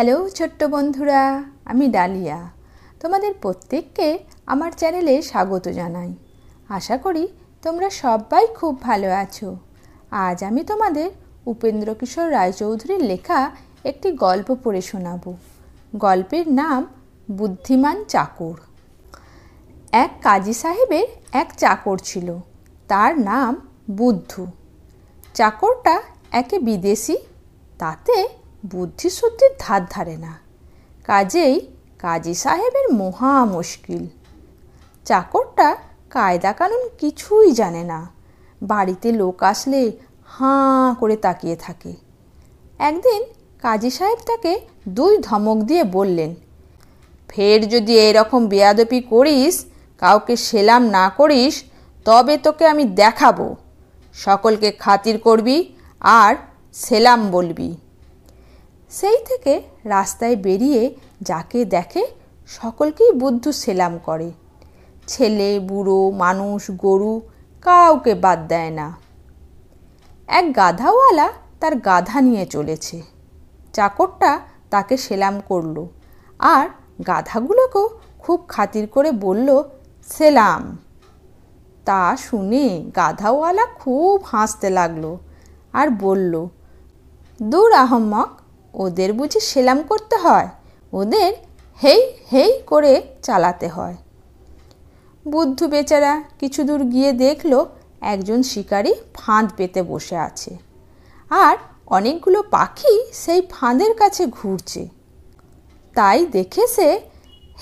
Hello ছোট্ট বন্ধুরা, আমি ডালিয়া। তোমাদের প্রত্যেককে আমার চ্যানেলে স্বাগত জানাই। আশা করি তোমরা সবাই খুব ভালো আছো। আজ আমি তোমাদের উপেন্দ্র কিশোর রায়চৌধুরীর লেখা একটি গল্প পড়ে শোনাব। গল্পের নাম বুদ্ধিমান চাকর। এক কাজী সাহেবের এক চাকর ছিল। তার নাম বুদ্ধু। চাকরটা একে বিদেশি, তাতে বুদ্ধিশুদ্ধির ধার ধারে না। কাজেই কাজী সাহেবের মহা মুশকিল। চাকরটা কায়দা কানুন কিছুই জানে না। বাড়িতে লোক আসলে হাঁ করে তাকিয়ে থাকে। একদিন কাজী সাহেব তাকে দুই ধমক দিয়ে বললেন, ফের যদি এরকম বেয়াদপি করিস, কাউকে সেলাম না করিস, তবে তোকে আমি দেখাবো। সকলকে খাতির করবি আর সেলাম বলবি। সেই থেকে রাস্তায় বেরিয়ে যাকে দেখে সকলকেই বুদ্ধ সেলাম করে। ছেলে, বুড়ো, মানুষ, গরু কাউকে বাদ দেয় না। এক গাধাওয়ালা তার গাধা নিয়ে চলেছে। চাকরটা তাকে সেলাম করল আর গাধাগুলোকেও খুব খাতির করে বলল, সেলাম। তা শুনে গাধাওয়ালা খুব হাসতে লাগল আর বলল, দূর আহম্মক ওদের বুঝি সেলাম করতে হয়। ওদের হেই হেই করে চালাতে হয়। বুদ্ধ বেচারা কিছু দূর গিয়ে দেখল একজন শিকারী ফাঁদ পেতে বসে আছে। আর অনেকগুলো পাখি সেই ফাঁদের কাছে ঘুরছে। তাই দেখে সে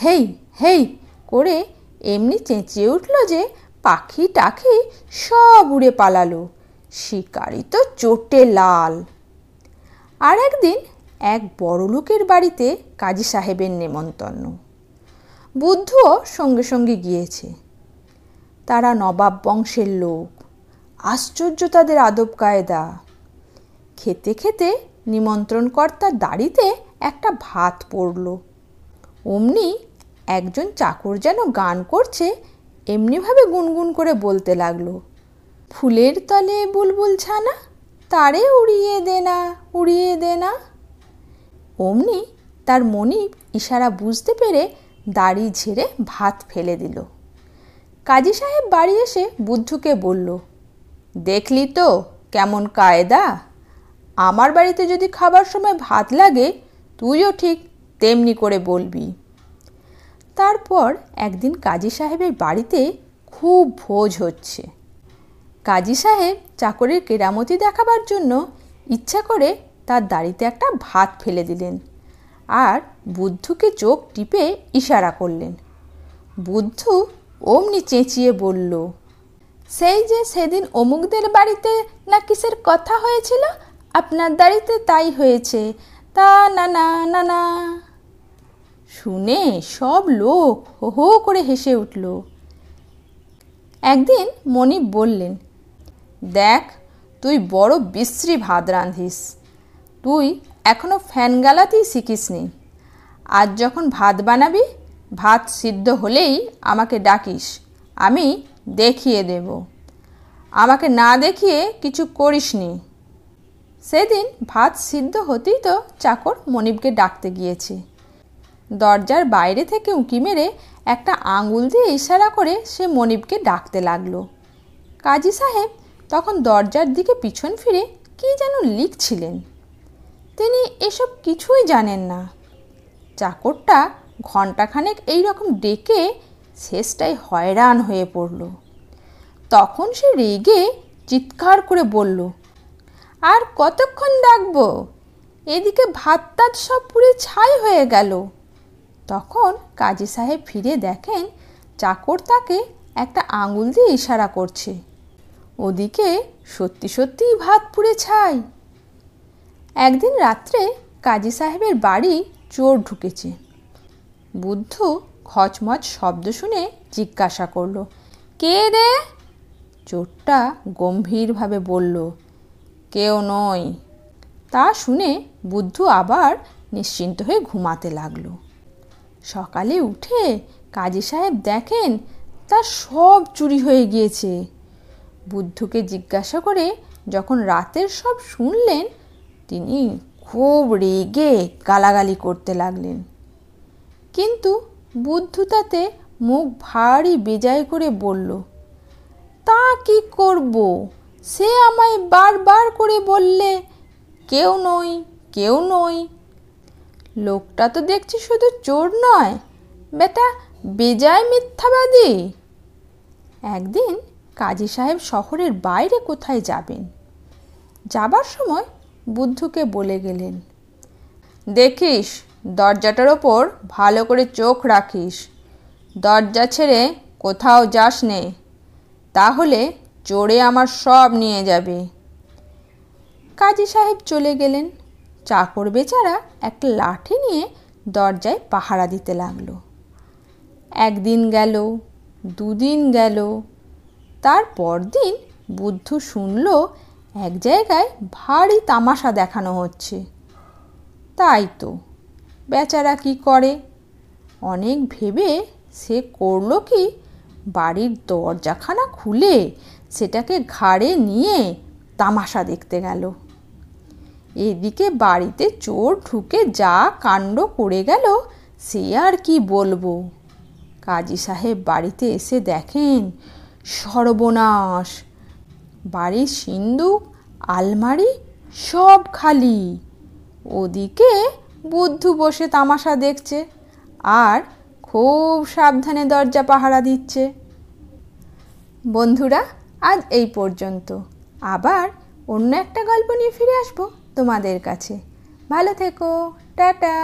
হেই হেই করে এমনি চেঁচিয়ে উঠল যে পাখি টাখি সব উড়ে পালালো। শিকারি তো চোটে লাল। আর একদিন এক বড় লোকের বাড়িতে কাজী সাহেবের নেমন্তন্ন। বুদ্ধও সঙ্গে সঙ্গে গিয়েছে। তারা নবাব বংশের লোক, আশ্চর্য তাদের আদব কায়দা। খেতে খেতে নিমন্ত্রণকর্তার দাড়িতে একটা ভাত পড়ল। অমনি একজন চাকর যেন গান করছে, এমনিভাবে গুনগুন করে বলতে লাগল, ফুলের তলে বুলবুল ছানা, তারে উড়িয়ে দে না, উড়িয়ে দে না। অমনি তার মনিব ইশারা বুঝতে পেরে দাড়ি ঝেড়ে ভাত ফেলে দিল। কাজী সাহেব বাড়ি এসে বুদ্ধুকে বলল, দেখলি তো কেমন কায়দা? আমার বাড়িতে যদি খাবার সময় ভাত লাগে, তুইও ঠিক তেমনি করে বলবি। তারপর একদিন কাজী সাহেবের বাড়িতে খুব ভোজ হচ্ছে। কাজী সাহেব চাকরের কেরামতি দেখাবার জন্য ইচ্ছা করে তার দাড়িতে একটা ভাত ফেলে দিলেন আর বুদ্ধকে চোখ টিপে ইশারা করলেন। বুদ্ধ অমনি চেঁচিয়ে বলল, সেই যে সেদিন অমুকদের বাড়িতে না কিসের কথা হয়েছিল? আপনার দাড়িতে তাই হয়েছে। তা না না না না। শুনে সব লোক হো হো করে হেসে উঠল। একদিন মনিব বললেন, দেখ, তুই বড় বিশ্রী ভাত রাঁধিস। তুই এখনও ফ্যান গালাতেই শিখিসনি। আজ যখন ভাত বানাবি, ভাত সিদ্ধ হলেই আমাকে ডাকিস, আমি দেখিয়ে দেব। আমাকে না দেখিয়ে কিছু করিসনি। সেদিন ভাত সিদ্ধ হতেই তো চাকর মনিবকে ডাকতে গিয়েছে। দরজার বাইরে থেকে উঁকি মেরে একটা আঙুল দিয়ে ইশারা করে সে মনিবকে ডাকতে লাগল। কাজী সাহেব তখন দরজার দিকে পিছন ফিরে কী যেন লিখছিলেন। তিনি এসব কিছুই জানেন না। চাকরটা ঘণ্টাখানেক এই রকম ডেকে শেষটায় হয়রান হয়ে পড়ল। তখন সে রেগে চিৎকার করে বলল, আর কতক্ষণ ডাকবো? এদিকে ভাত টাত সব পুরে ছাই হয়ে গেল। তখন কাজী সাহেব ফিরে দেখেন চাকর তাকে একটা আঙুল দিয়ে ইশারা করছে। ওদিকে সত্যি সত্যিই ভাত পুড়ে ছাই। একদিন রাত্রে কাজী সাহেবের বাড়ি চোর ঢুকেছে। বুদ্ধ খচমচ শব্দ শুনে জিজ্ঞাসা করল, কে রে? চোরটা গম্ভীরভাবে বলল, কেউ নয় তা শুনে বুদ্ধ আবার নিশ্চিন্ত হয়ে ঘুমাতে লাগল। সকালে উঠে কাজী সাহেব দেখেন তার সব চুরি হয়ে গিয়েছে। বুদ্ধকে জিজ্ঞাসা করে যখন রাতের সব শুনলেন তিনি খুব রেগে গালাগালি করতে লাগলেন। কিন্তু বুদ্ধু তাতে মুখ ভারী বেজায় করে বলল, তা কি করব? সে আমায় বারবার করে বললে, কেউ নই কেউ নই। লোকটা তো দেখছি শুধু চোর নয়, বেটা বেজায় মিথ্যাবাদী। একদিন কাজী সাহেব শহরের বাইরে কোথায় যাবেন? যাবার সময় বুদ্ধুকে বলে গেলেন, দেখিস, দরজাটার ওপর ভালো করে চোখ রাখিস। দরজা ছেড়ে কোথাও যাস নে তাহলে চোরে আমার সব নিয়ে যাবে। কাজী সাহেব চলে গেলেন। চাকর বেচারা একটা লাঠি নিয়ে দরজায় পাহারা দিতে লাগল। একদিন গেল, দুদিন গেল, তারপর দিন বুদ্ধ শুনল এক জায়গায় ভারী তামাশা দেখানো হচ্ছে। তাই তো। বেচারা কি করে? অনেক ভেবে সে করল কি? বাড়ির দরজাখানা খুলে সেটাকে ঘাড়ে নিয়ে তামাশা দেখতে গেল। এদিকে বাড়িতে চোর ঢুকে যা কাণ্ড করে গেল, সে আর কি বলব? কাজী সাহেব বাড়িতে এসে দেখেন সর্বনাশ। বাড়ির সিন্দুক, আলমারি সব খালি। ওদিকে বুদ্ধু বসে তামাশা দেখছে আর খুব সাবধানে দরজা পাহারা দিচ্ছে। বন্ধুরা, আজ এই পর্যন্ত। আবার অন্য একটা গল্প নিয়ে ফিরে আসব তোমাদের কাছে। ভালো থেকো, টাটা।